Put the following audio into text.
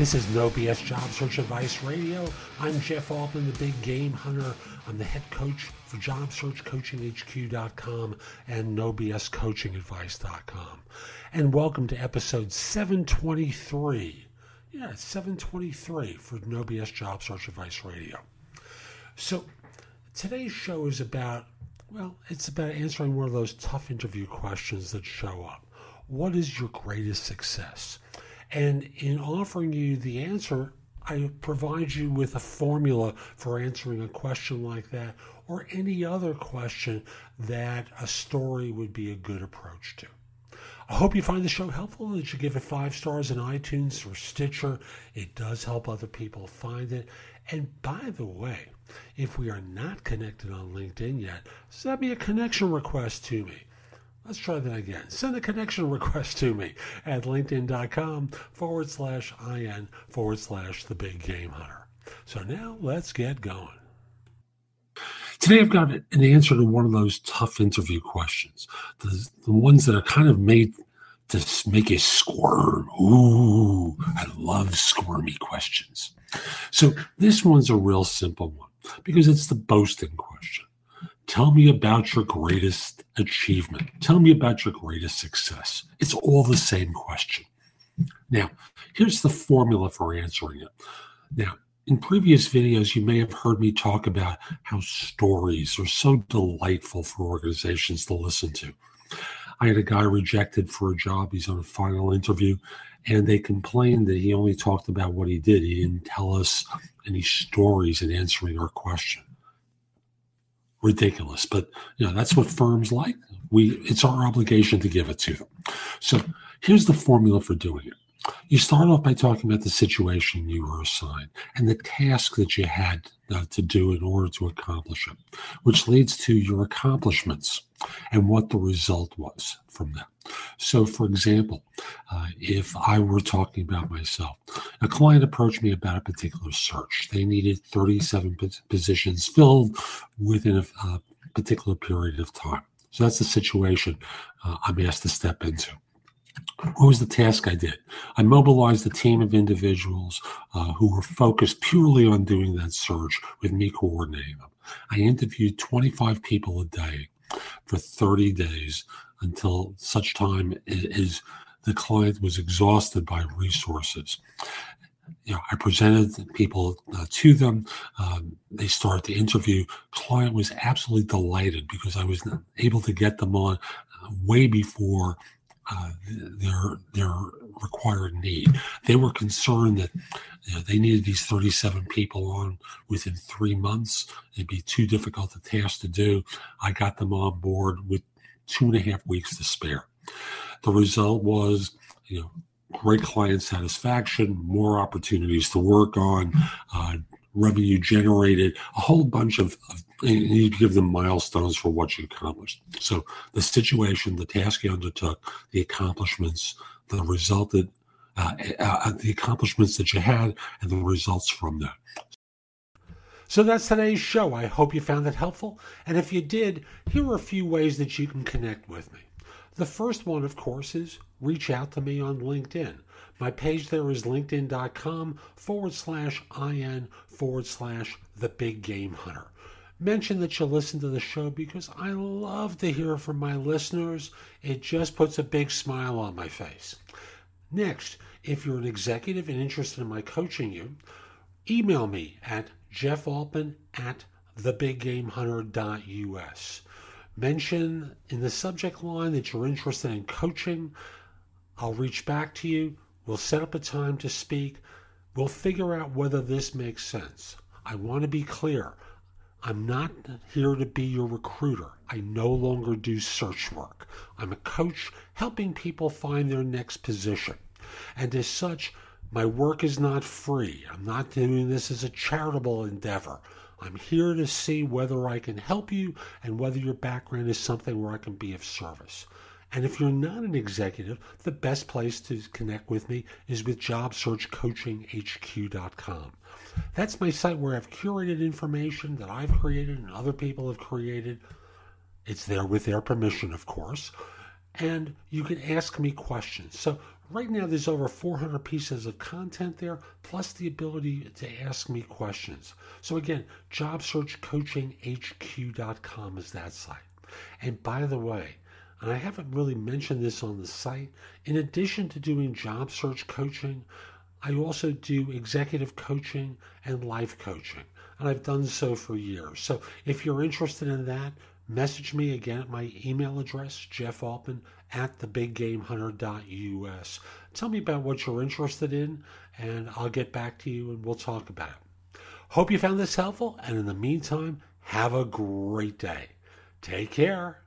This is No BS Job Search Advice Radio. I'm Jeff Altman, the big game hunter. I'm the head coach for JobSearchCoachingHQ.com and NoBSCoachingAdvice.com. And welcome to episode 723. Yeah, 723 for No BS Job Search Advice Radio. So today's show is about, well, it's about answering one of those tough interview questions that show up. What is your greatest success? And in offering you the answer, I provide you with a formula for answering a question like that or any other question that a story would be a good approach to. I hope you find the show helpful that you give it five stars in iTunes or Stitcher. It does help other people find it. And by the way, if we are not connected on LinkedIn yet, send me a connection request to me. Let's try that again. Send a connection request to me at linkedin.com forward slash IN forward slash the big game hunter. So now let's get going. Today I've got an answer to one of those tough interview questions, the, the ones that are kind of made to make you squirm. Ooh, I love squirmy questions. So this one's a real simple one because it's the boasting question. Tell me about your greatest achievement. Tell me about your greatest success. It's all the same question. Now, here's the formula for answering it. Now, in previous videos, you may have heard me talk about how stories are so delightful for organizations to listen to. I had a guy rejected for a job. He's on a final interview, and they complained that he only talked about what he did. He didn't tell us any stories in answering our question ridiculous. But you know, that's what firms like. We it's our obligation to give it to them. So here's the formula for doing it. You start off by talking about the situation you were assigned and the task that you had uh, to do in order to accomplish it, which leads to your accomplishments and what the result was from that. So, for example, uh, if I were talking about myself, a client approached me about a particular search. They needed 37 positions filled within a, a particular period of time. So, that's the situation uh, I'm asked to step into. What was the task I did? I mobilized a team of individuals uh, who were focused purely on doing that search with me coordinating them. I interviewed 25 people a day for 30 days until such time as the client was exhausted by resources. You know, I presented people uh, to them. Um, they started the interview. Client was absolutely delighted because I was able to get them on uh, way before uh, their their required need. They were concerned that you know, they needed these 37 people on within three months. It'd be too difficult a task to do. I got them on board with two and a half weeks to spare. The result was, you know, great client satisfaction, more opportunities to work on, uh, revenue generated, a whole bunch of, of you give them milestones for what you accomplished. So the situation, the task you undertook, the accomplishments, the resulted, uh, uh, the accomplishments that you had, and the results from that. So that's today's show. I hope you found it helpful. And if you did, here are a few ways that you can connect with me. The first one, of course, is reach out to me on LinkedIn. My page there is linkedin.com forward slash IN forward slash the big game hunter. Mention that you listen to the show because I love to hear from my listeners. It just puts a big smile on my face. Next, if you're an executive and interested in my coaching you, email me at jeffaltman at thebiggamehunter.us. Mention in the subject line that you're interested in coaching. I'll reach back to you We'll set up a time to speak. We'll figure out whether this makes sense. I want to be clear. I'm not here to be your recruiter. I no longer do search work. I'm a coach helping people find their next position. And as such, my work is not free. I'm not doing this as a charitable endeavor. I'm here to see whether I can help you and whether your background is something where I can be of service. And if you're not an executive, the best place to connect with me is with JobSearchCoachingHQ.com. That's my site where I've curated information that I've created and other people have created. It's there with their permission, of course. And you can ask me questions. So Right now, there's over 400 pieces of content there, plus the ability to ask me questions. So, again, jobsearchcoachinghq.com is that site. And by the way, and I haven't really mentioned this on the site, in addition to doing job search coaching, I also do executive coaching and life coaching, and I've done so for years. So if you're interested in that, message me again at my email address, Jeff at thebiggamehunter.us. Tell me about what you're interested in, and I'll get back to you and we'll talk about it. Hope you found this helpful, and in the meantime, have a great day. Take care.